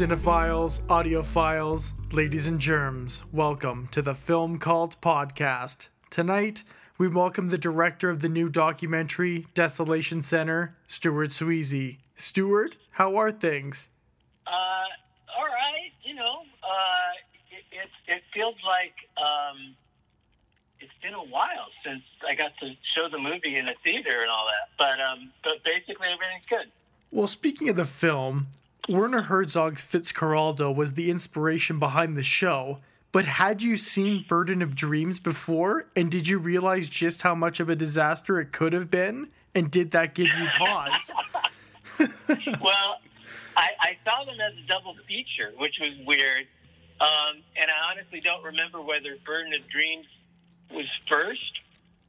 cinephiles, audiophiles, ladies and germs, welcome to the Film Cult Podcast. Tonight, we welcome the director of the new documentary, Desolation Center, Stuart Swezey. Stuart, how are things? Uh, all right. You know, uh, it, it, it feels like um, it's been a while since I got to show the movie in a theater and all that. But um, but basically, everything's good. Well, speaking of the film, Werner Herzog's Fitzcarraldo was the inspiration behind the show. But had you seen Burden of Dreams before, and did you realize just how much of a disaster it could have been? And did that give you pause? well, I, I saw them as a double feature, which was weird. Um, and I honestly don't remember whether Burden of Dreams was first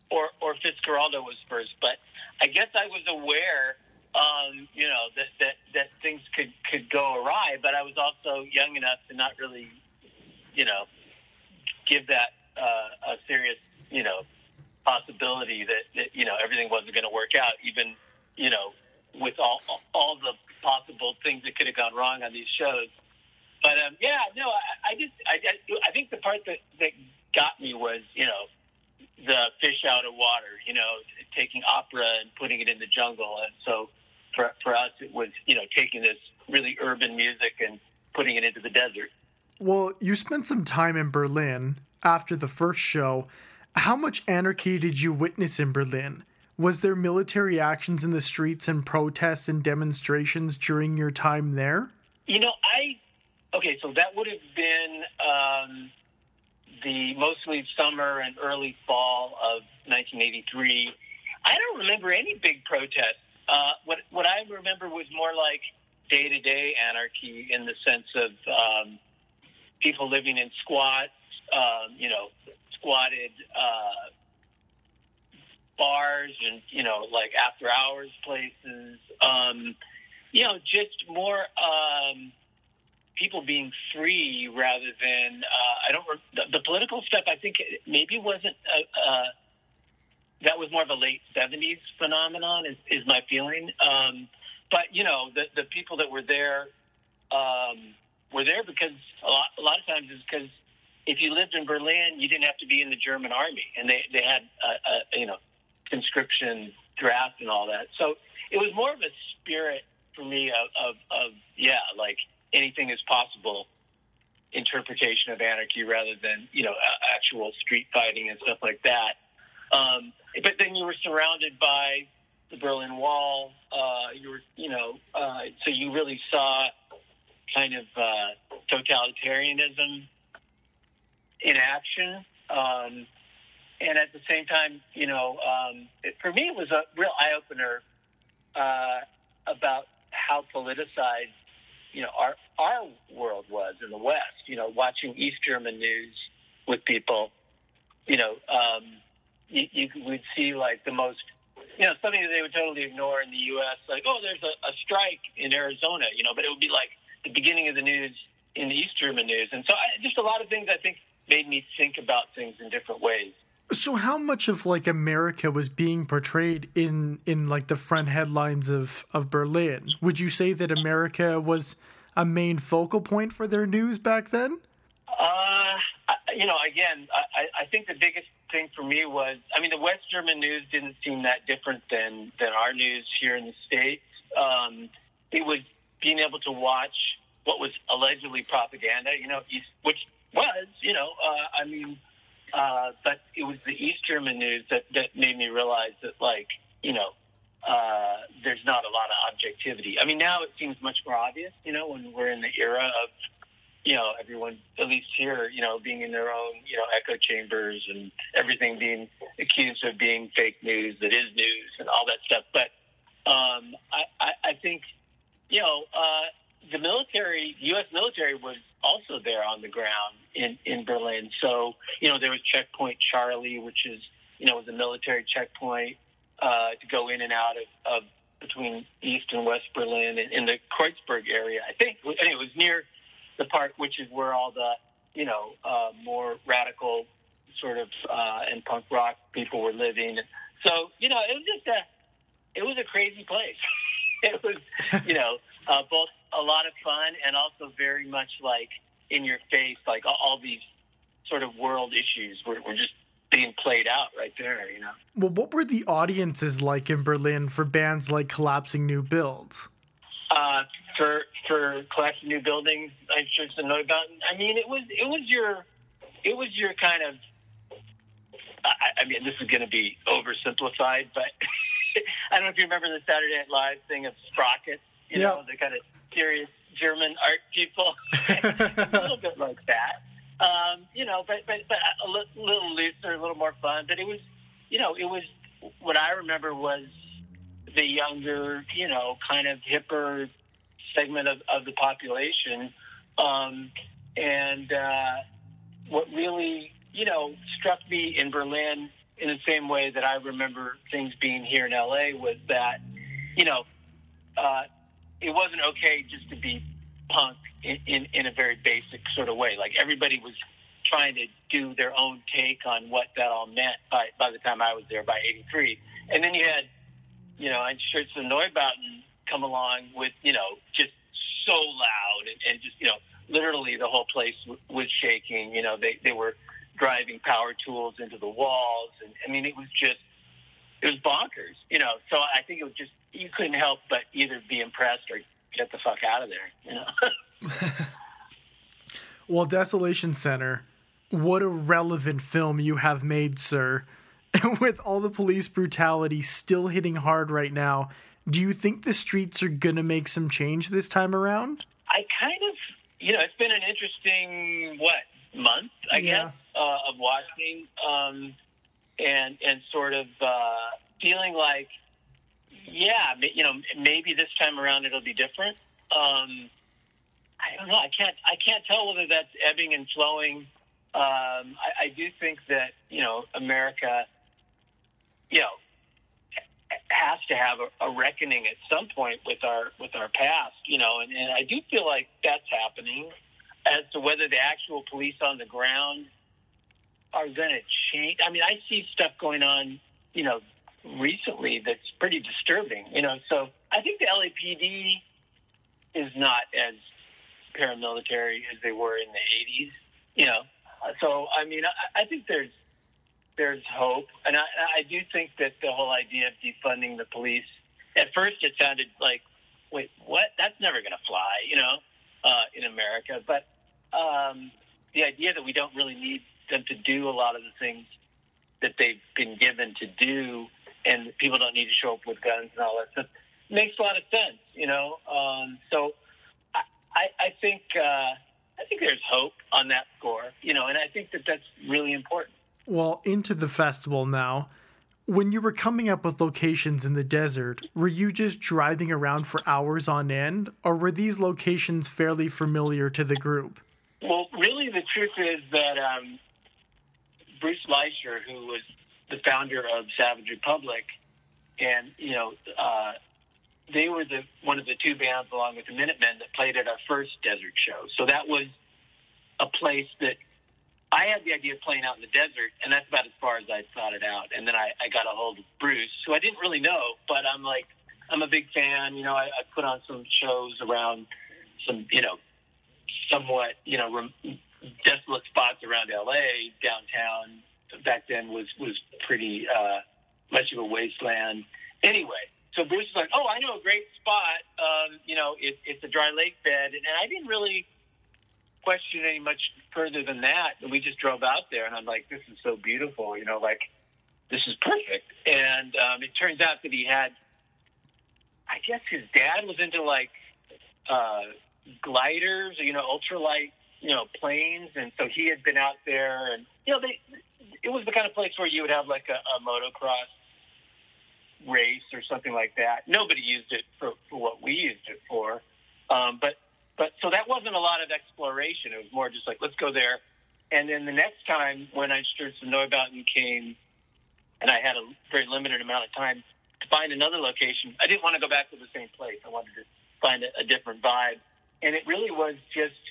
or, or Fitzcarraldo was first. But I guess I was aware um, you know that, that that things could could go awry. But I was also young enough to not really, you know, give that uh, a serious, you know, possibility that, that you know everything wasn't going to work out, even you know, with all all the possible things that could have gone wrong on these shows. But um, yeah, no, I, I just I, I think the part that that got me was you know the fish out of water, you know, taking opera and putting it in the jungle, and so for, for us, it was, you know, taking this really urban music and putting it into the desert. Well, you spent some time in Berlin after the first show. How much anarchy did you witness in Berlin? Was there military actions in the streets and protests and demonstrations during your time there? You know, I okay, so that would have been um, the mostly summer and early fall of 1983. I don't remember any big protests uh, what what I remember was more like day to day anarchy in the sense of um, people living in squats, um, you know, squatted uh, bars and you know like after hours places. Um, you know, just more um, people being free rather than uh, I don't. The, the political stuff I think maybe wasn't. Uh, uh, that was more of a late '70s phenomenon, is, is my feeling. Um, but you know, the the people that were there um, were there because a lot a lot of times is because if you lived in Berlin, you didn't have to be in the German army, and they they had a, a you know conscription draft and all that. So it was more of a spirit for me of, of, of yeah, like anything is possible interpretation of anarchy rather than you know actual street fighting and stuff like that. Um, but then you were surrounded by the Berlin Wall. Uh, you were, you know, uh, so you really saw kind of uh, totalitarianism in action. Um, and at the same time, you know, um, it, for me, it was a real eye opener uh, about how politicized, you know, our our world was in the West. You know, watching East German news with people, you know, um, you, you would see like the most, you know, something that they would totally ignore in the U.S. Like, oh, there's a, a strike in Arizona, you know, but it would be like the beginning of the news in the East German news, and so I, just a lot of things I think made me think about things in different ways. So how much of like America was being portrayed in in like the front headlines of of Berlin? Would you say that America was a main focal point for their news back then? Uh, you know, again, I, I think the biggest thing for me was, I mean, the West German news didn't seem that different than than our news here in the states. Um, it was being able to watch what was allegedly propaganda, you know, which was, you know, uh, I mean, uh, but it was the East German news that that made me realize that, like, you know, uh, there's not a lot of objectivity. I mean, now it seems much more obvious, you know, when we're in the era of you know, everyone, at least here, you know, being in their own, you know, echo chambers and everything being accused of being fake news that is news and all that stuff. But um, I, I, I think, you know, uh, the military, U.S. military was also there on the ground in, in Berlin. So, you know, there was Checkpoint Charlie, which is, you know, was a military checkpoint uh, to go in and out of, of between East and West Berlin in, in the Kreuzberg area. I think, anyway, it was near the part which is where all the you know uh, more radical sort of uh, and punk rock people were living. So you know, it was just a it was a crazy place. it was you know uh, both a lot of fun and also very much like in your face, like all, all these sort of world issues were, were just being played out right there, you know. Well, what were the audiences like in Berlin for bands like Collapsing New Builds? Uh, for for Collapsing New Buildings, I'm sure it's a note about. I mean, it was it was your it was your kind of. I, I mean, this is going to be oversimplified, but I don't know if you remember the Saturday Night Live thing of Sprockets. You Yeah. know, the kind of serious German art people. a little bit like that. Um, you know, but but but a li- little looser, a little more fun. But it was, you know, it was what I remember was the younger, you know, kind of hipper segment of, of the population. Um, and uh, what really, you know, struck me in Berlin in the same way that I remember things being here in LA was that, you know, uh, it wasn't okay just to be punk in, in, in a very basic sort of way. Like everybody was trying to do their own take on what that all meant by, by the time I was there by 83. And then you had, you know, and Schurz and Neubauten come along with, you know, just so loud and, and just, you know, literally the whole place w- was shaking. You know, they, they were driving power tools into the walls. And I mean, it was just, it was bonkers, you know. So I think it was just, you couldn't help but either be impressed or get the fuck out of there, you know. Well, Desolation Center, what a relevant film you have made, sir. And with all the police brutality still hitting hard right now, do you think the streets are going to make some change this time around? I kind of, you know, it's been an interesting what month, I Yeah. guess, uh, of watching, um, and and sort of uh, feeling like, yeah, you know, maybe this time around it'll be different. Um, I don't know. I can't. I can't tell whether that's ebbing and flowing. Um, I, I do think that you know America, you know, has to have a, a reckoning at some point with our with our past, you know, and, and I do feel like that's happening. As to whether the actual police on the ground are going to change, I mean, I see stuff going on, you know, recently that's pretty disturbing, you know. So I think the LAPD is not as paramilitary as they were in the '80s, you know. So I mean, I, I think there's there's hope, and I, I do think that the whole idea of defunding the police at first it sounded like, wait, what? That's never going to fly, you know, uh, in America. But um, the idea that we don't really need them to do a lot of the things that they've been given to do, and people don't need to show up with guns and all that stuff makes a lot of sense, you know. Um, so I, I, I think uh, I think there's hope on that score, you know, and I think that that's really important. Well, into the festival now. When you were coming up with locations in the desert, were you just driving around for hours on end, or were these locations fairly familiar to the group? Well, really, the truth is that um, Bruce Licher, who was the founder of Savage Republic, and you know, uh, they were the one of the two bands, along with the Minutemen, that played at our first desert show. So that was a place that I had the idea of playing out in the desert, and that's about as far as I thought it out. And then I, I got a hold of Bruce, who I didn't really know, but I'm like, I'm a big fan. You know, I, I put on some shows around some, you know, somewhat, you know, rem- desolate spots around LA, downtown. Back then was was pretty uh, much of a wasteland. Anyway, so Bruce was like, "Oh, I know a great spot. Um, you know, it, it's a dry lake bed," and I didn't really question any much further than that. And we just drove out there, and I'm like, "This is so beautiful. You know, like this is perfect." And um, it turns out that he had, I guess, his dad was into like uh, gliders, you know, ultralight, you know, planes, and so he had been out there, and you know, they. It was the kind of place where you would have like a, a motocross race or something like that. Nobody used it for, for what we used it for, um, but but so that wasn't a lot of exploration. It was more just like let's go there, and then the next time when Einstürzende Neubauten came, and I had a very limited amount of time to find another location. I didn't want to go back to the same place. I wanted to find a, a different vibe, and it really was just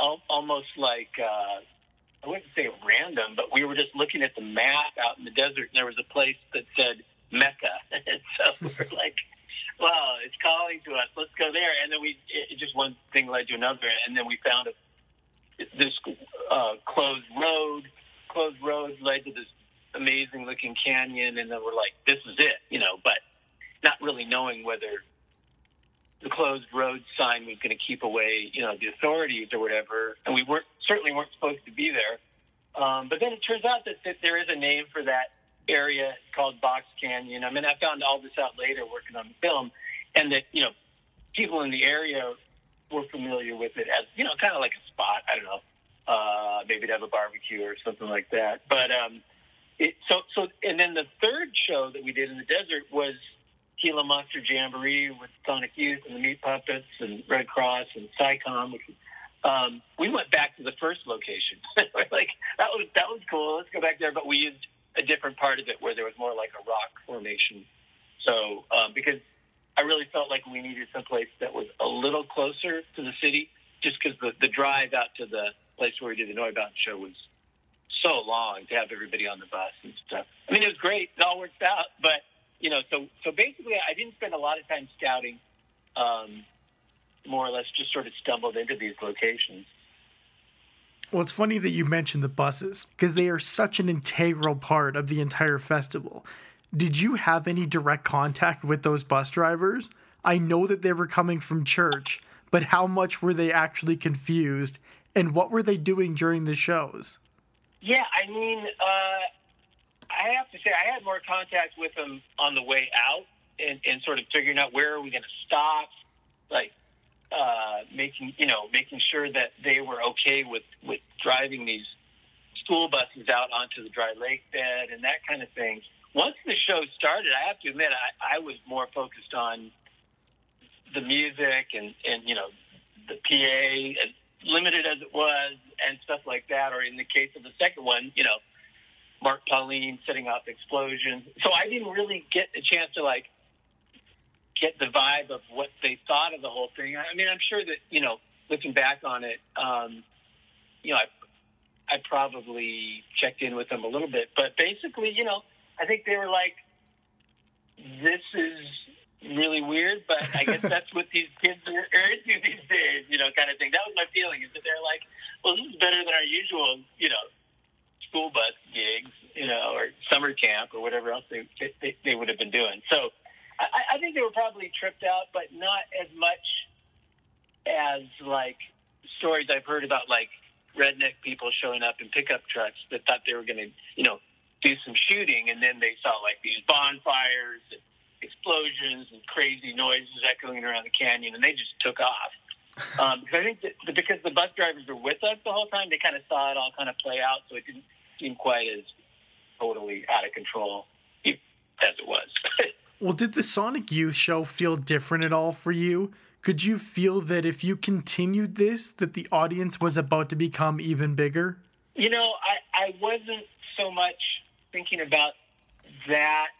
al- almost like. Uh, I wouldn't say random, but we were just looking at the map out in the desert, and there was a place that said Mecca. And so we're like, well, it's calling to us. Let's go there. And then we, it, just one thing led to another, and then we found a, this uh, closed road. Closed road led to this amazing looking canyon, and then we're like, this is it, you know. But not really knowing whether the closed road sign was going to keep away, you know, the authorities or whatever. And we weren't certainly weren't supposed to be there. Um, but then it turns out that, that there is a name for that area. Called Box Canyon. I mean, I found all this out later working on the film, and that you know, people in the area were familiar with it as you know, kind of like a spot. I don't know, uh, maybe to have a barbecue or something like that. But um, it, so so, and then the third show that we did in the desert was Gila Monster Jamboree with Sonic Youth and the Meat Puppets and Red Cross and Psi Com. Which, um, we went back to the first location. like that was that was cool. Let's go back there, but we used a different part of it where there was more like a rock formation. So um, because I really felt like we needed someplace that was a little closer to the city, just because the, the drive out to the place where we did the Neubauten show was so long to have everybody on the bus and stuff. I mean, it was great; it all worked out. But you know, so so basically, I didn't spend a lot of time scouting. Um, more or less, just sort of stumbled into these locations. Well, it's funny that you mentioned the buses because they are such an integral part of the entire festival. Did you have any direct contact with those bus drivers? I know that they were coming from church, but how much were they actually confused and what were they doing during the shows? Yeah, I mean, uh, I have to say, I had more contact with them on the way out and, and sort of figuring out where are we going to stop. Like, uh, making you know making sure that they were okay with with driving these school buses out onto the dry lake bed and that kind of thing. Once the show started, I have to admit I, I was more focused on the music and and you know the PA, as limited as it was, and stuff like that. Or in the case of the second one, you know, Mark Pauline setting off explosions. So I didn't really get a chance to like get the vibe of what they thought of the whole thing. I mean, I'm sure that you know, looking back on it, um, you know, I, I probably checked in with them a little bit, but basically, you know, I think they were like, "This is really weird," but I guess that's what these kids are, into these days, you know, kind of thing. That was my feeling is that they're like, "Well, this is better than our usual, you know." School bus gigs, you know, or summer camp or whatever else they, they they would have been doing. So I, I think they were probably tripped out, but not as much as like stories I've heard about like redneck people showing up in pickup trucks that thought they were going to, you know, do some shooting, and then they saw like these bonfires and explosions and crazy noises echoing around the canyon, and they just took off. Um, I think that because the bus drivers were with us the whole time, they kind of saw it all kind of play out, so it didn't seem quite as totally out of control as it was. Well, did the Sonic Youth show feel different at all for you? Could you feel that if you continued this, that the audience was about to become even bigger? You know, I, I wasn't so much thinking about that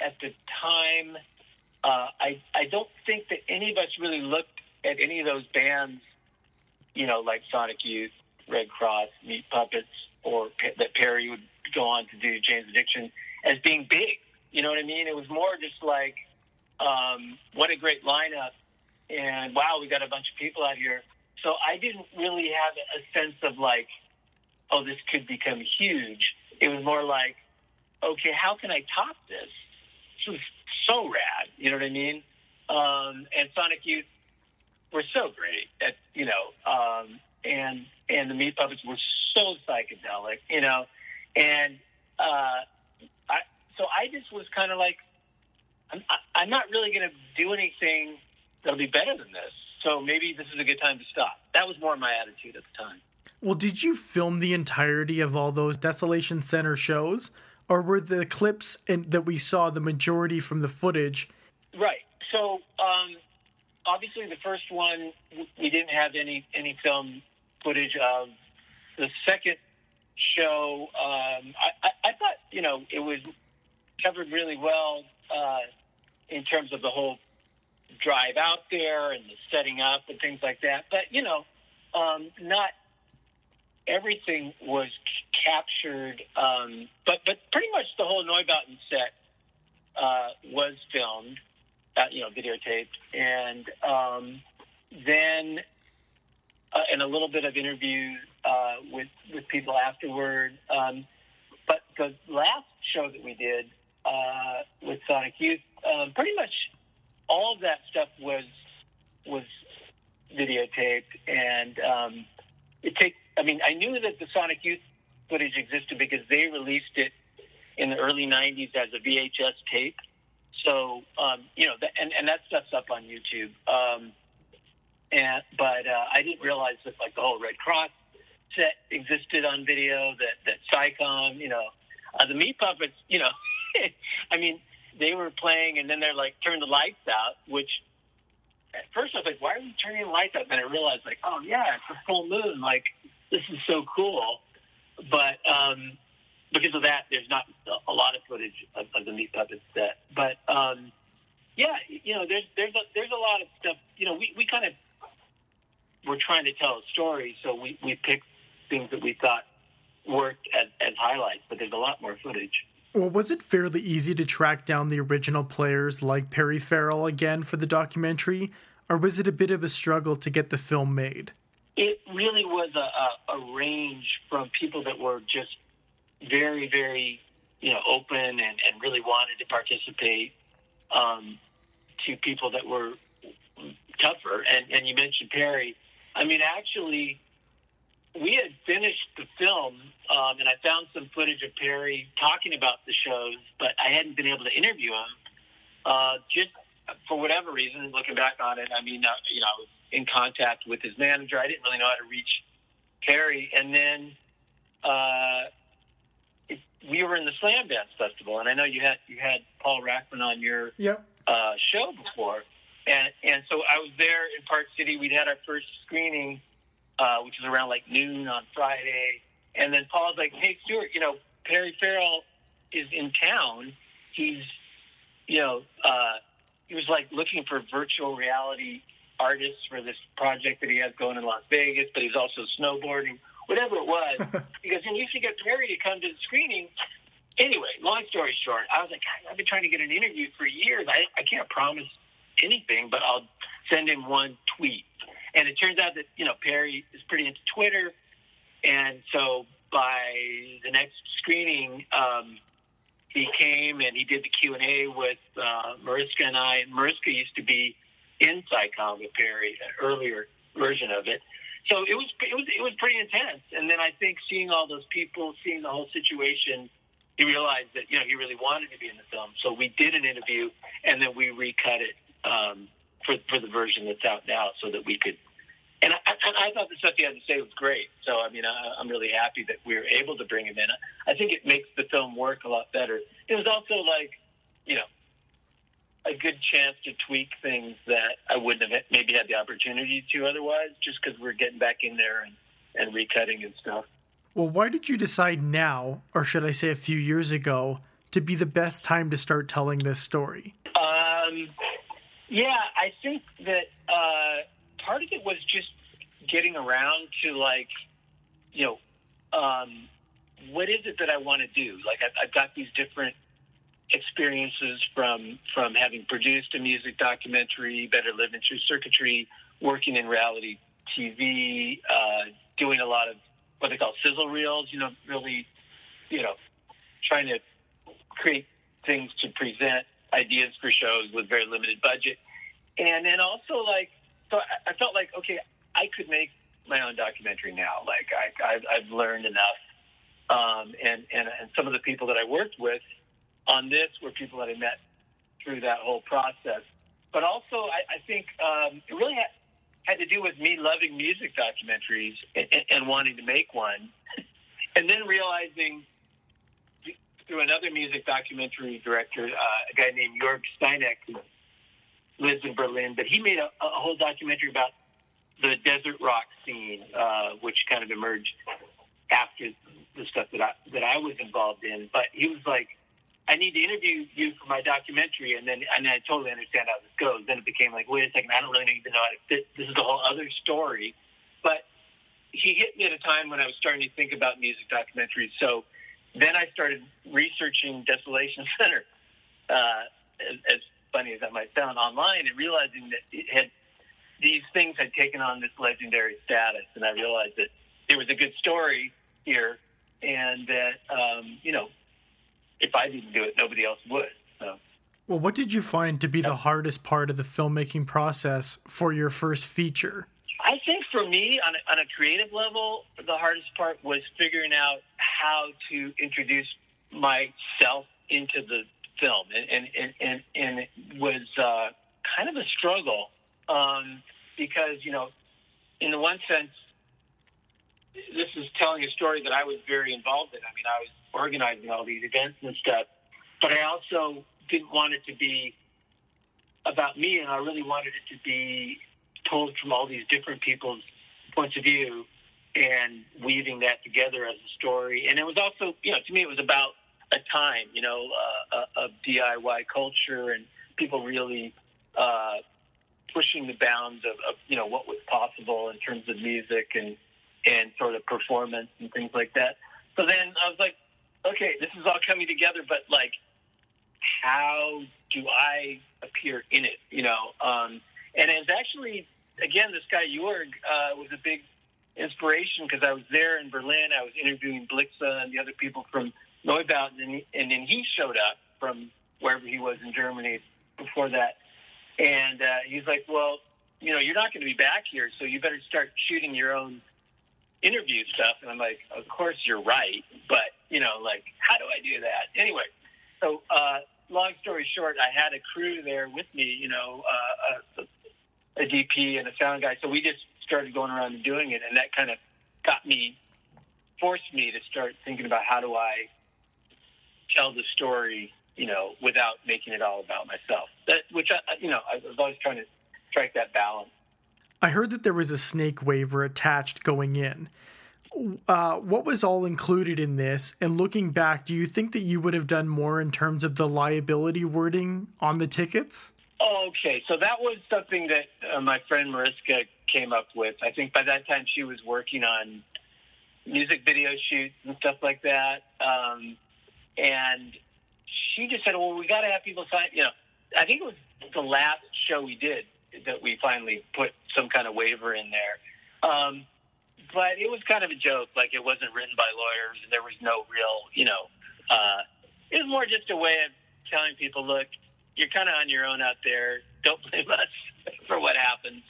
at the time. Uh, I I don't think that any of us really looked at any of those bands, you know, like Sonic Youth, Red Cross, Meat Puppets, or that Perry would go on to do Jane's Addiction as being big. You know what I mean? It was more just like, um, what a great lineup, and wow, we got a bunch of people out here. So I didn't really have a sense of like, oh, this could become huge. It was more like, okay, how can I top this? This is so rad. You know what I mean? Um, and Sonic Youth were so great at you know, um, and and the Meat Puppets were so psychedelic, you know, and uh, so I just was kind of like, I'm, I'm not really going to do anything that'll be better than this. So maybe this is a good time to stop. That was more my attitude at the time. Well, did you film the entirety of all those Desolation Center shows? Or were the clips in, that we saw the majority from the footage? Right. So, um, obviously, the first one we didn't have any any film footage of. The second show, um, I, I, I thought you know it was covered really well uh, in terms of the whole drive out there and the setting up and things like that. But you know, um, not everything was captured. Um, but but pretty much the whole Neubauten set uh, was filmed. uh, you know, videotaped, and um, then uh, and a little bit of interviews uh, with with people afterward. Um, but the last show that we did uh, with Sonic Youth, um, pretty much all of that stuff was was videotaped, and um, it take. I mean, I knew that the Sonic Youth footage existed because they released it in the early '90s as a VHS tape. So um, you know, and and that stuff's up on YouTube. Um, and but uh, I didn't realize that like the whole Red Cross set existed on video. That that Psi Com, you know, uh, the Meat Puppets, you know, I mean, they were playing, and then they're like, turn the lights out, which at first I was like, why are we turning the lights out? Then I realized, like, oh yeah, it's a full moon. Like, this is so cool. But um, because of that, there's not a lot of footage of, of the Meat Puppets set. But um, yeah, you know, there's there's a, there's a lot of stuff. You know, we, we kind of we're trying to tell a story, so we we picked things that we thought worked as, as highlights. But there's a lot more footage. Well, was it fairly easy to track down the original players like Perry Farrell again for the documentary, or was it a bit of a struggle to get the film made? It really was a, a, a range from people that were just very, very, you know, open and, and really wanted to participate, um, to people that were tougher. And, and you mentioned Perry. I mean, actually, we had finished the film, um, and I found some footage of Perry talking about the shows, but I hadn't been able to interview him. Uh, just for whatever reason, looking back on it, I mean, uh, you know, I was in contact with his manager. I didn't really know how to reach Perry, and then uh, it, we were in the Slamdance Festival, and I know you had you had Paul Rachman on your yep. uh, show before, and and so I was there in Park City. We'd had our first screening uh, which is around like noon on Friday. And then Paul's like, "Hey, Stuart, you know Perry Farrell is in town. He's, you know, uh, he was like looking for virtual reality artists for this project that he has going in Las Vegas, but he's also snowboarding, whatever it was. because then you should get Perry to come to the screening." Anyway, long story short, I was like, I've been trying to get an interview for years. I, I can't promise anything, but I'll send him one tweet. And it turns out that you know Perry is pretty into Twitter, and so by the next screening, um, he came and he did the Q and A with uh, Mariska and I. And Mariska used to be in Psi Com with Perry, an earlier version of it. So it was it was it was pretty intense. And then I think seeing all those people, seeing the whole situation, he realized that you know he really wanted to be in the film. So we did an interview, and then we recut it um, for for the version that's out now, so that we could. And I, and I thought the stuff he had to say was great. So I mean, I, I'm really happy that we were able to bring him in. I think it makes the film work a lot better. It was also like, you know, a good chance to tweak things that I wouldn't have maybe had the opportunity to otherwise, just because we're getting back in there and and recutting and stuff. Well, why did you decide now, or should I say a few years ago, to be the best time to start telling this story? Um, yeah, I think that uh, part of it was just getting around to like, you know, um, what is it that I want to do? Like, I've, I've got these different experiences from from having produced a music documentary, Better Living Through Circuitry, working in reality TV, uh, doing a lot of what they call sizzle reels. You know, really, you know, trying to create things to present ideas for shows with very limited budget. And then also like, so I, felt like, okay, I could make my own documentary now. Like I, I've, I've learned enough. Um, and, and, and some of the people that I worked with on this were people that I met through that whole process. But also, I, I think um, it really had, had to do with me loving music documentaries and, and wanting to make one. and then realizing through another music documentary director, uh, a guy named Jörg Steineck, who lives in Berlin, but he made a, a whole documentary about the desert rock scene, uh, which kind of emerged after the stuff that I that I was involved in. But he was like, "I need to interview you for my documentary," and then and I totally understand how this goes. Then it became like, "Wait a second, I don't really even know how to fit. This is a whole other story." But he hit me at a time when I was starting to think about music documentaries. So then I started researching Desolation Center uh, as, as funny as that might sound, online and realizing that it had these things had taken on this legendary status, and I realized that there was a good story here, and that um, you know, if I didn't do it, nobody else would. So. Well, what did you find to be the hardest part of the filmmaking process for your first feature? I think for me, on a, on a creative level, the hardest part was figuring out how to introduce myself into the film, and and and, and, it was uh, kind of a struggle um, because you know, in the one sense, this is telling a story that I was very involved in. I mean, I was organizing all these events and stuff, but I also didn't want it to be about me, and I really wanted it to be told from all these different people's points of view and weaving that together as a story. And it was also, you know, to me, it was about a time, you know, uh, of DIY culture and people really uh, pushing the bounds of, of, you know, what was possible in terms of music and and sort of performance and things like that. So then I was like, okay, this is all coming together, but like, how do I appear in it? You know, um, and it's actually again, this guy Jorg uh, was a big inspiration because I was there in Berlin. I was interviewing Blixa and the other people from Neubauten, and, and then he showed up from wherever he was in Germany before that. And uh, he's like, well, you know, you're not going to be back here, so you better start shooting your own interview stuff. And I'm like, of course you're right, but you know, like, how do I do that? Anyway, so uh, long story short, I had a crew there with me, you know, uh, a, a DP and a sound guy. So we just started going around and doing it, and that kind of got me, forced me to start thinking about how do I tell the story, you know, without making it all about myself. That, which I, you know, I was always trying to strike that balance. I heard that there was a snake waiver attached going in. Uh, what was all included in this? And looking back, do you think that you would have done more in terms of the liability wording on the tickets? Okay, so that was something that uh, my friend Mariska came up with. I think by that time she was working on music video shoots and stuff like that. Um, and she just said, "Well, we got to have people sign." You know, I think it was the last show we did that we finally put some kind of waiver in there. Um, but it was kind of a joke. Like it wasn't written by lawyers, and there was no real, you know. Uh, it was more just a way of telling people, look, you're kind of on your own out there. Don't blame us for what happens.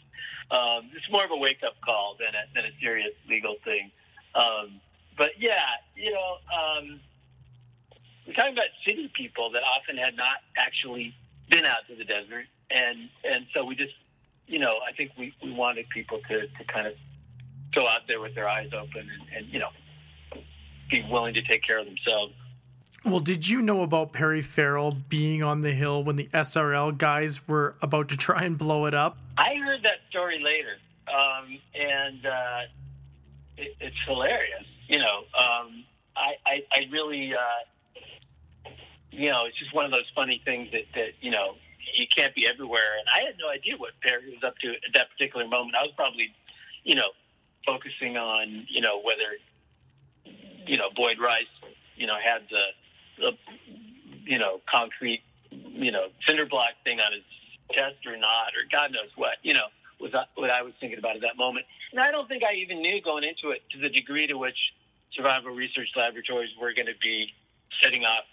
Um, it's more of a wake up call than a, than a serious legal thing. Um, but yeah, you know, um, we're talking about city people that often had not actually been out to the desert, and and so we just, you know, I think we, we wanted people to, to kind of go out there with their eyes open and, and you know be willing to take care of themselves. Well, did you know about Perry Farrell being on the hill when the SRL guys were about to try and blow it up? I heard that story later, um, and uh, it, it's hilarious. You know, um, I, I, I really. Uh, you know, it's just one of those funny things that, that you know, you can't be everywhere. And I had no idea what Perry was up to at that particular moment. I was probably, you know, focusing on, you know, whether, you know, Boyd Rice, you know, had the, the you know, concrete, you know, cinder block thing on his chest or not, or God knows what, you know, was what I was thinking about at that moment. And I don't think I even knew going into it to the degree to which survival research laboratories were going to be setting off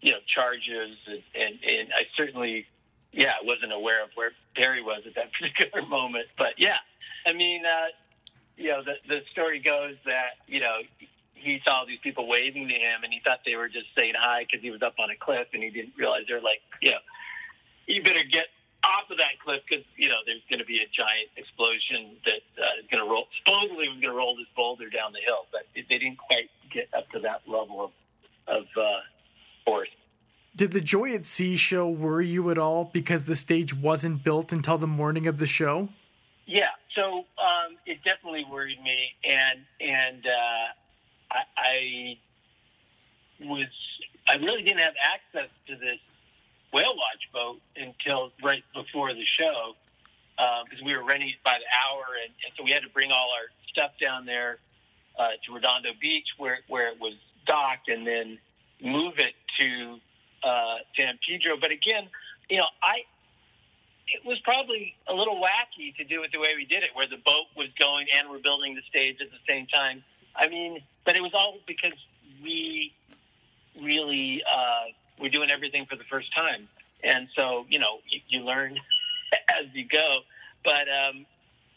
you know, charges, and, and, and I certainly, yeah, wasn't aware of where Perry was at that particular moment. But yeah, I mean, uh, you know, the the story goes that you know he saw these people waving to him, and he thought they were just saying hi because he was up on a cliff, and he didn't realize they're like, you know, you better get off of that cliff because you know there's going to be a giant explosion that uh, is going to roll. Supposedly, was going to roll this boulder down the hill, but they didn't quite get up to that level of of uh, force. Did the Joy at Sea show worry you at all because the stage wasn't built until the morning of the show? Yeah, so um, it definitely worried me, and and uh, I, I was I really didn't have access to this whale watch boat until right before the show because um, we were renting it by the hour, and, and, so we had to bring all our stuff down there uh, to Redondo Beach where where it was docked, and then move it to uh, San Pedro. But again, you know, I it was probably a little wacky to do it the way we did it, where the boat was going and we're building the stage at the same time. I mean, but it was all because we really uh, were doing everything for the first time, and so you know you, you learn as you go. But um,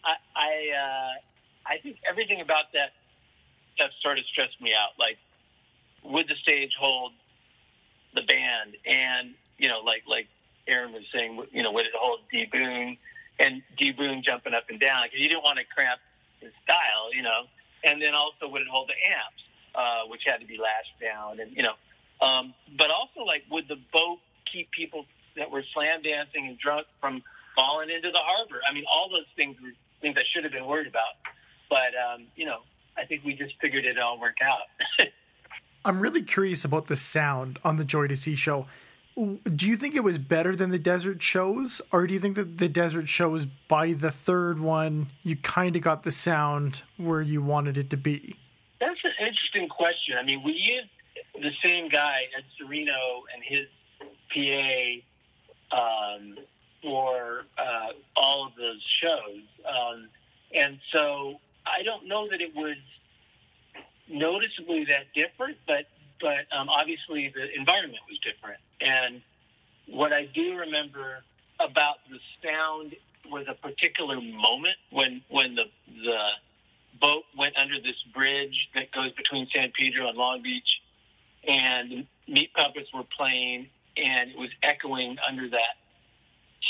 I I, uh, I think everything about that that sort of stressed me out. Like, would the stage hold the band? And you know, like like Aaron was saying, you know, would it hold D Boon and D Boon jumping up and down because you didn't want to cramp his style, you know. Then also would it hold the amps, uh, which had to be lashed down, and you know. Um, but also, like, would the boat keep people that were slam dancing and drunk from falling into the harbor? I mean, all those things were things I should have been worried about. But um, you know, I think we just figured it all work out. I'm really curious about the sound on the Joy to See show. Do you think it was better than the desert shows, or do you think that the desert shows by the third one you kind of got the sound where you wanted it to be? That's an interesting question. I mean, we used the same guy, Ed Serino, and his PA um, for uh, all of those shows, um, and so I don't know that it was noticeably that different, but but um, obviously the environment was different. And what I do remember about the sound was a particular moment when when the the boat went under this bridge that goes between San Pedro and Long Beach, and Meat Puppets were playing, and it was echoing under that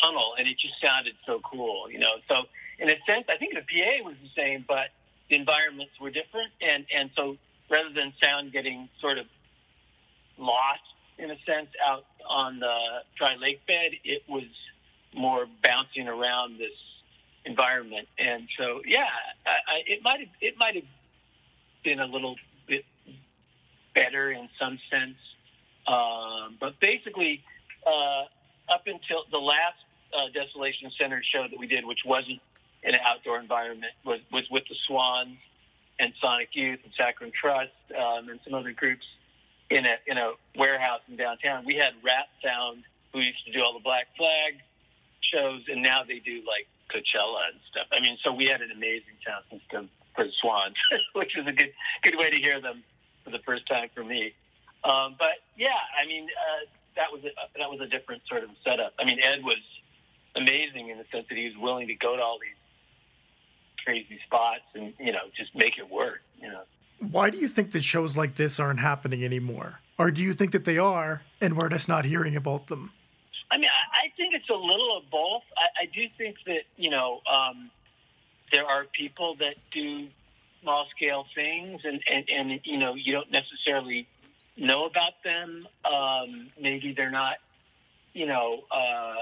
tunnel, and it just sounded so cool, you know. So in a sense, I think the PA was the same, but the environments were different, and and so rather than sound getting sort of lost in a sense out on the dry lake bed, it was more bouncing around this environment, and so yeah, I, I, it might have it might have been a little bit better in some sense, um, but basically, uh, up until the last uh, Desolation Center show that we did, which wasn't in an outdoor environment, was was with the Swans and Sonic Youth and Saccharine Trust um, and some other groups in a in a warehouse in downtown. We had Rat Sound, who used to do all the Black Flag shows, and now they do like Coachella and stuff. I mean, so we had an amazing sound system for the Swans, which was a good good way to hear them for the first time for me. Um, but yeah, I mean, uh, that was a, that was a different sort of setup. I mean, Ed was amazing in the sense that he was willing to go to all these crazy spots and you know just make it work. You know. Why do you think that shows like this aren't happening anymore? Or do you think that they are and we're just not hearing about them? I mean, I, think it's a little of both. I, I do think that, you know, um, there are people that do small scale things and, and, and, you know, you don't necessarily know about them. Um, maybe they're not, you know, uh,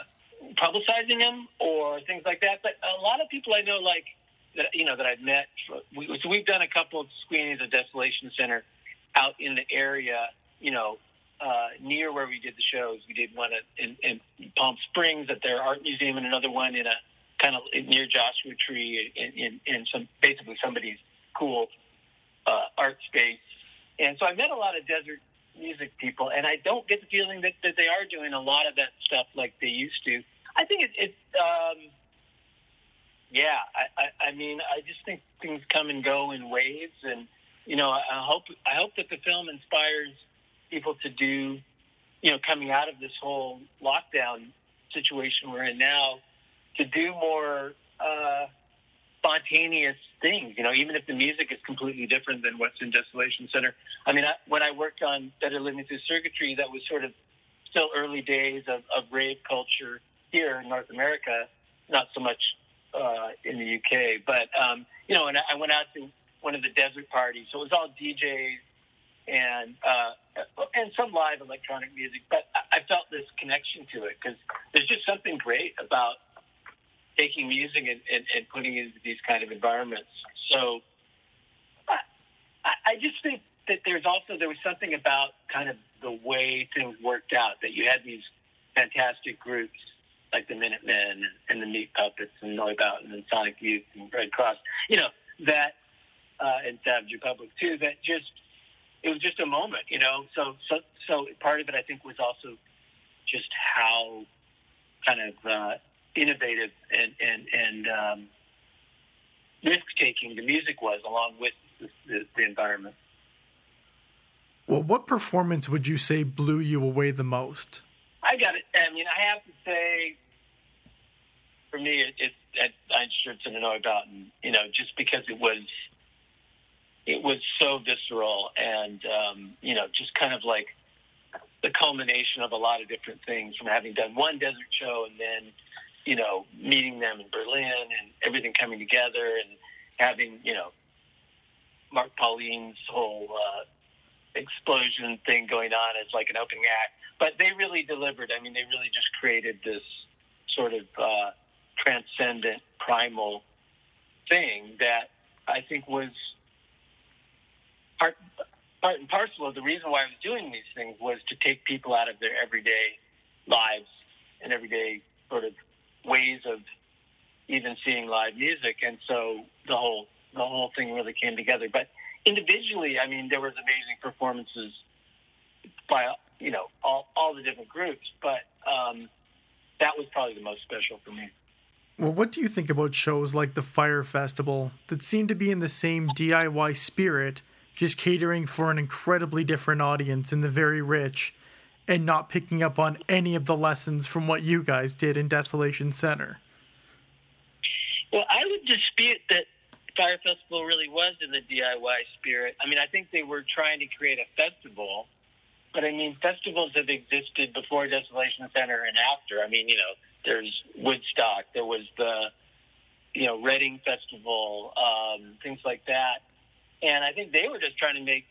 publicizing them or things like that. But a lot of people I know, like, that you know that I've met. We, so we've done a couple of screenings of Desolation Center out in the area. You know, uh, near where we did the shows. We did one at, in, in Palm Springs at their art museum, and another one in a kind of near Joshua Tree in, in, in some basically somebody's cool uh, art space. And so I met a lot of desert music people, and I don't get the feeling that, that they are doing a lot of that stuff like they used to. I think it, it um, yeah, I, I, I mean, I just think things come and go in waves, and you know, I, I hope I hope that the film inspires people to do, you know, coming out of this whole lockdown situation we're in now, to do more uh, spontaneous things. You know, even if the music is completely different than what's in Desolation Center. I mean, I, when I worked on Better Living Through Circuitry, that was sort of still early days of, of rave culture here in North America. Not so much uh, in the UK. But um, you know, and I went out to one of the desert parties, so it was all DJs and uh, and some live electronic music. But I felt this connection to it because there's just something great about taking music and, and, and putting it into these kind of environments. So I, I just think that there's also there was something about kind of the way things worked out that you had these fantastic groups like the Minutemen and the Meat Puppets and Neubauten and Sonic Youth and Red Cross, you know, that, uh, and Savage Republic too, that just, it was just a moment, you know. So, so, so part of it, I think, was also just how kind of uh, innovative and and and um, risk taking the music was, along with the, the, the environment. Well, what performance would you say blew you away the most? I got it. I mean, I have to say, for me, it, it, it I'm sure it's know about, and you know, just because it was, it was so visceral, and um, you know, just kind of like the culmination of a lot of different things from having done one desert show and then, you know, meeting them in Berlin and everything coming together and having, you know, Mark Pauline's whole uh, explosion thing going on as like an opening act. But they really delivered. I mean, they really just created this sort of uh, transcendent, primal thing that I think was part part and parcel of the reason why I was doing these things was to take people out of their everyday lives and everyday sort of ways of even seeing live music. And so the whole the whole thing really came together. But individually, I mean, there was amazing performances by you know all all the different groups, but um, that was probably the most special for me. Well, what do you think about shows like the Fyre Festival that seem to be in the same DIY spirit, just catering for an incredibly different audience and the very rich, and not picking up on any of the lessons from what you guys did in Desolation Center? Well, I would dispute that Fyre Festival in the DIY spirit. I mean, I think they were trying to create a festival, but I mean, festivals have existed before Desolation Center and after. I mean, you know, there's Woodstock, there was the, you know, Reading Festival, um, things like that. And I think they were just trying to make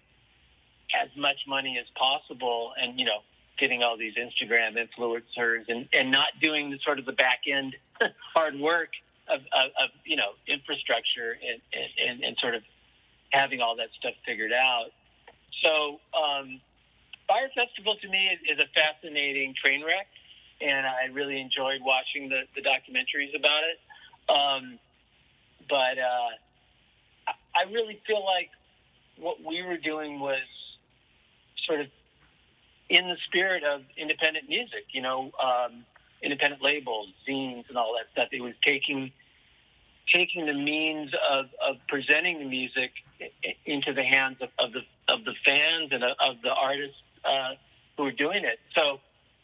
as much money as possible and, you know, getting all these Instagram influencers and, and not doing the sort of the back end hard work of, of, of you know infrastructure and, and, and, sort of having all that stuff figured out. So um, Fyre Festival to me is, is, a fascinating train wreck, and I really enjoyed watching the, the documentaries about it. Um, but uh, I really feel like what we were doing was sort of in the spirit of independent music, you know, um, independent labels, zines, and all that stuff. It was taking taking the means of, of presenting the music into the hands of, of the of the fans and of the artists uh, who are doing it. So,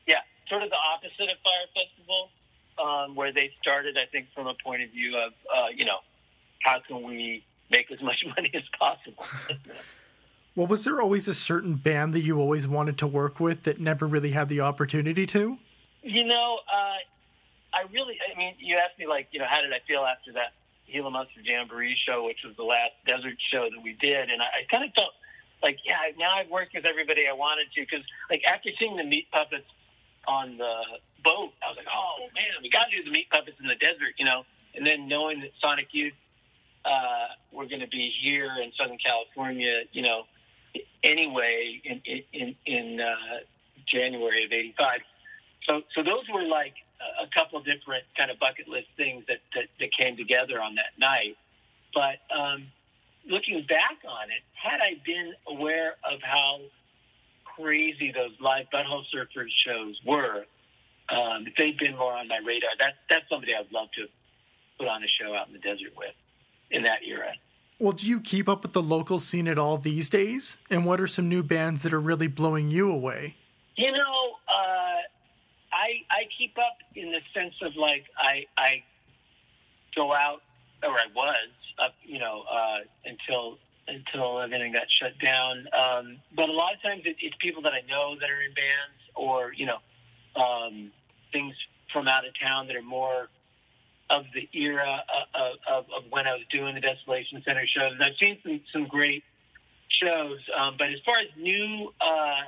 yeah, sort of the opposite of Fyre Festival, um, where they started, I think, from a point of view of uh, you know how can we make as much money as possible. well, was there always a certain band that you always wanted to work with that never really had the opportunity to? You know, uh, I really, I mean, you asked me like, you know, how did I feel after that Gila Monster Jamboree show, which was the last desert show that we did, and I, I kind of felt like, yeah, now I've worked with everybody I wanted to, because like after seeing the meat puppets on the boat, I was like, oh man, we got to do the meat puppets in the desert, you know, and then knowing that Sonic Youth uh, were going to be here in Southern California, you know, anyway in in in uh, January of '85. So so those were like a couple different kind of bucket list things that, that, that came together on that night. But um, looking back on it, had I been aware of how crazy those live butthole surfers shows were, um, if they'd been more on my radar, that, that's somebody I'd love to put on a show out in the desert with in that era. Well, do you keep up with the local scene at all these days? And what are some new bands that are really blowing you away? You know, uh, I I keep up in the sense of like I I go out or I was up you know uh, until until everything got shut down. Um, but a lot of times it, it's people that I know that are in bands or you know um, things from out of town that are more of the era of, of, of when I was doing the Desolation Center shows. And I've seen some some great shows, um, but as far as new uh,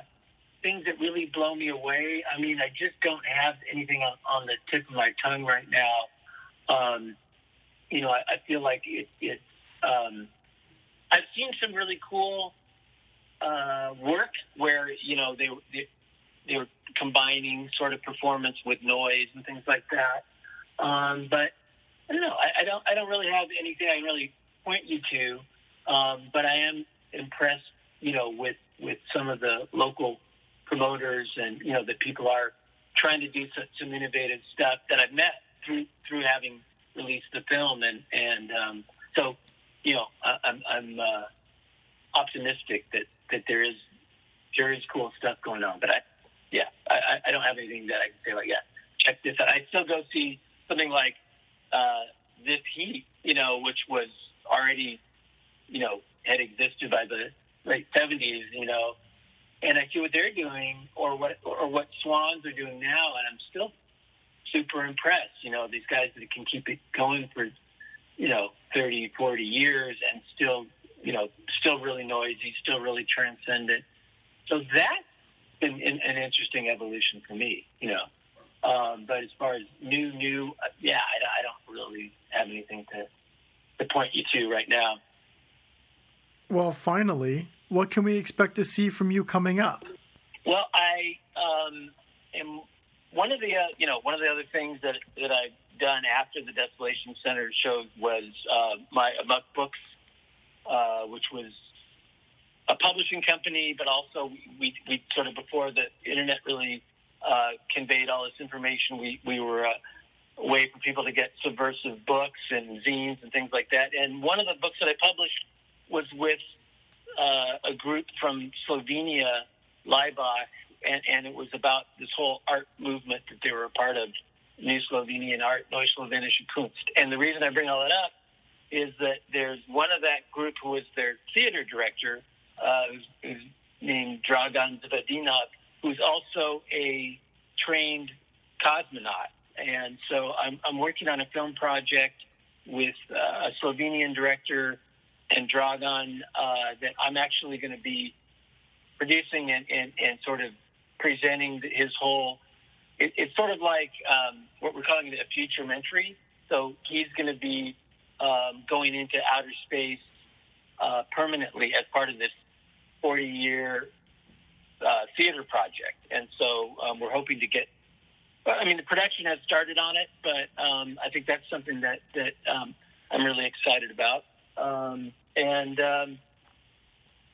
things that really blow me away. I mean, I just don't have anything on, on the tip of my tongue right now. Um, you know, I, I feel like it. it um, I've seen some really cool uh, work where you know they, they they were combining sort of performance with noise and things like that. Um, but I don't know. I, I, don't. I don't really have anything I can really point you to. Um, but I am impressed, you know, with with some of the local promoters and you know that people are trying to do some, some innovative stuff that I've met through through having released the film, and and um, so you know I, I'm I'm uh, optimistic that that there is there is cool stuff going on. But I yeah I, I don't have anything that I can say like yeah check this out. I still go see something like uh, this Heat, you know, which was already you know had existed by the late seventies, you know, and I see what they're doing or what or what Swans are doing now, and I'm still super impressed. You know, these guys that can keep it going for you know 30, 40 years and still you know still really noisy, still really transcendent. So that's been an, an interesting evolution for me. You know. Um, but as far as new, new, uh, yeah, I, I don't really have anything to, to point you to right now. Well, finally, what can we expect to see from you coming up? Well, I um, am one of the uh, you know one of the other things that that I've done after the Desolation Center show was uh, my Amok Books, uh, which was a publishing company, but also we, we sort of before the internet really uh, conveyed all this information, we we were a way for people to get subversive books and zines and things like that. And one of the books that I published was with uh, a group from Slovenia, Laibach, and, and it was about this whole art movement that they were a part of, New Slovenian Art, Neue Slowenische Kunst. And the reason I bring all that up is that there's one of that group who was their theater director, uh, who's named Dragan Živadinov, who's also a trained cosmonaut. And so I'm, I'm working on a film project with uh, a Slovenian director and Dragan uh, that I'm actually going to be producing and, and, and, sort of presenting his whole. It, it's sort of like um, what we're calling a future mentary. So he's going to be um, going into outer space uh, permanently as part of this 40 year uh, theater project. And so um, we're hoping to get. I mean, the production has started on it, but um, I think that's something that that um, I'm really excited about. And um,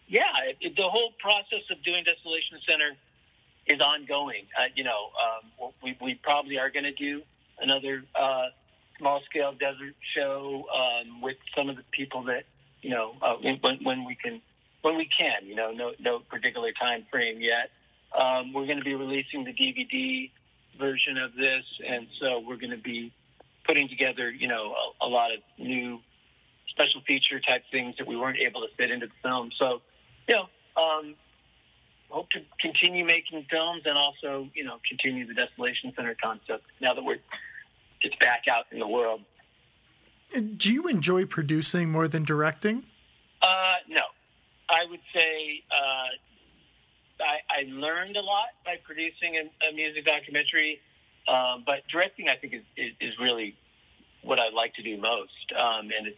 yeah, it, the whole process of doing Desolation Center is ongoing. Uh, you know, um, we, we probably are going to do another uh, small scale desert show um, with some of the people that you know uh, when, when we can when we can. You know, no no particular time frame yet. Um, we're going to be releasing the DVD version of this, and so we're going to be putting together you know a, a lot of new special feature type things that we weren't able to fit into the film. So, you know, um, hope to continue making films and also, you know, continue the Desolation Center concept now that we're it's back out in the world. Do you enjoy producing more than directing? Uh, no, I would say uh, I, I, learned a lot by producing a, a music documentary, um, but directing I think is, is, is, really what I like to do most, um, and it's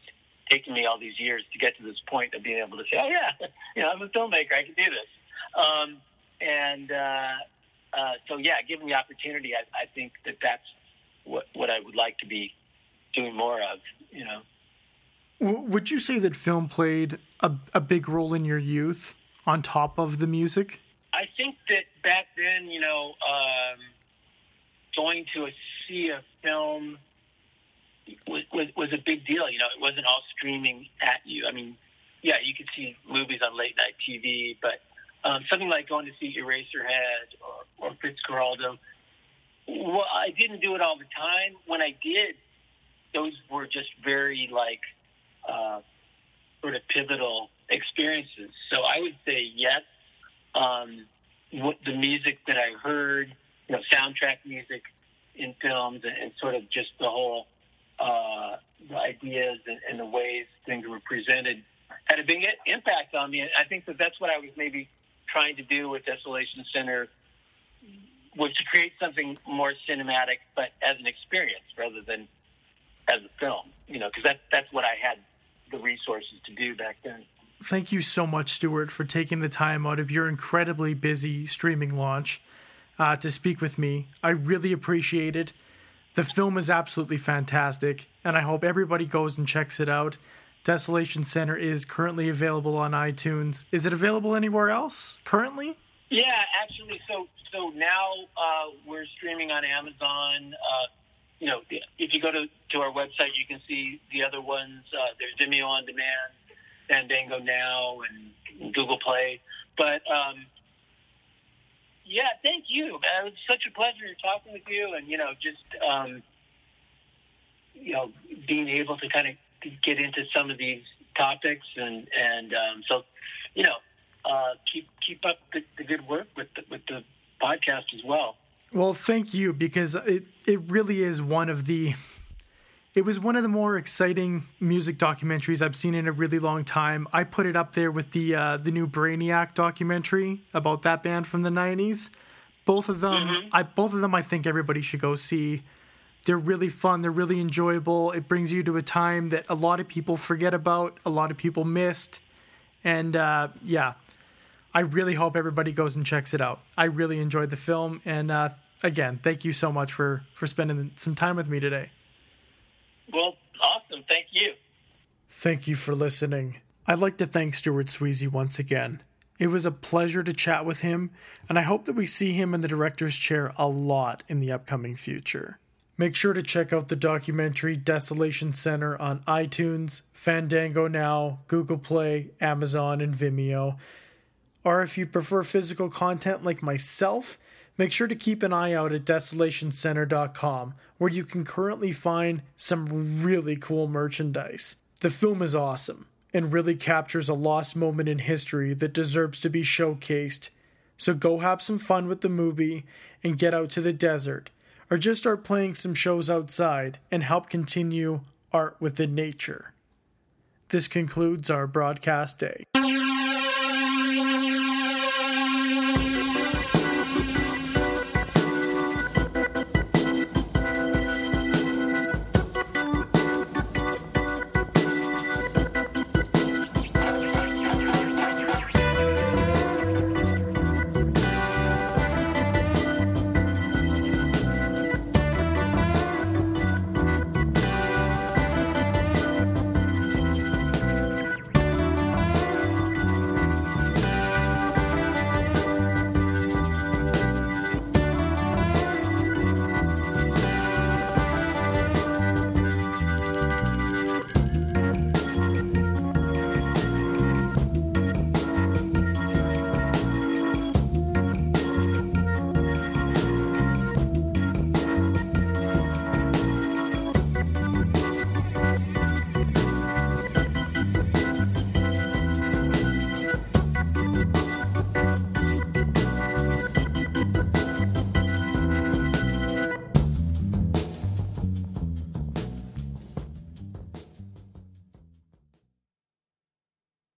taken me all these years to get to this point of being able to say, oh yeah, you know, I'm a filmmaker, I can do this. Um, and uh, uh, so yeah, given the opportunity, I, I think that that's what what I would like to be doing more of. You know. Would you say that film played a, a big role in your youth on top of the music? I think that back then, you know, um, going to a, see a film was, was, a big deal. You know, it wasn't all streaming at you. I mean, yeah, you could see movies on late night TV, but um, something like going to see Eraserhead or, or Fitzcarraldo, well, I didn't do it all the time. When I did, those were just very like uh, sort of pivotal experiences. So I would say yes. Um, what the music that I heard, you know, soundtrack music in films, and, and sort of just the whole uh, the ideas and, and, the ways things were presented had a big impact on me. I think that that's what I was maybe trying to do with Desolation Center was to create something more cinematic, but as an experience rather than as a film. You know, because that that's what I had the resources to do back then. Thank you so much, Stuart, for taking the time out of your incredibly busy streaming launch uh, to speak with me. I really appreciate it. The film is absolutely fantastic, and I hope everybody goes and checks it out. Desolation Center is currently available on iTunes. Is it available anywhere else currently? Yeah, actually, so so now uh, we're streaming on Amazon. Uh, you know, if you go to, to our website, you can see the other ones. Uh, there's Vimeo on demand, Fandango now, and Google Play. But um, yeah, thank you. Man. It was such a pleasure talking with you, and you know, just um, you know, being able to kind of get into some of these topics, and and um, so you know, uh, keep keep up the, the good work with the, with the podcast as well. Well, thank you because it it really is one of the it was one of the more exciting music documentaries I've seen in a really long time. I put it up there with the uh, the new Brainiac documentary about that band from the '90s. Both of them, mm-hmm. I both of them, I think everybody should go see. They're really fun. They're really enjoyable. It brings you to a time that a lot of people forget about, a lot of people missed, and uh, yeah, I really hope everybody goes and checks it out. I really enjoyed the film, and uh, again, thank you so much for for spending some time with me today. Well, awesome. Thank you. Thank you for listening. I'd like to thank Stuart Swezey once again. It was a pleasure to chat with him, and I hope that we see him in the director's chair a lot in the upcoming future. Make sure to check out the documentary Desolation Center on iTunes, Fandango Now, Google Play, Amazon, and Vimeo. Or if you prefer physical content like myself, make sure to keep an eye out at desolationcenter.com, where you can currently find some really cool merchandise. The film is awesome and really captures a lost moment in history that deserves to be showcased. So go have some fun with the movie and get out to the desert, or just start playing some shows outside and help continue art within nature. This concludes our broadcast day.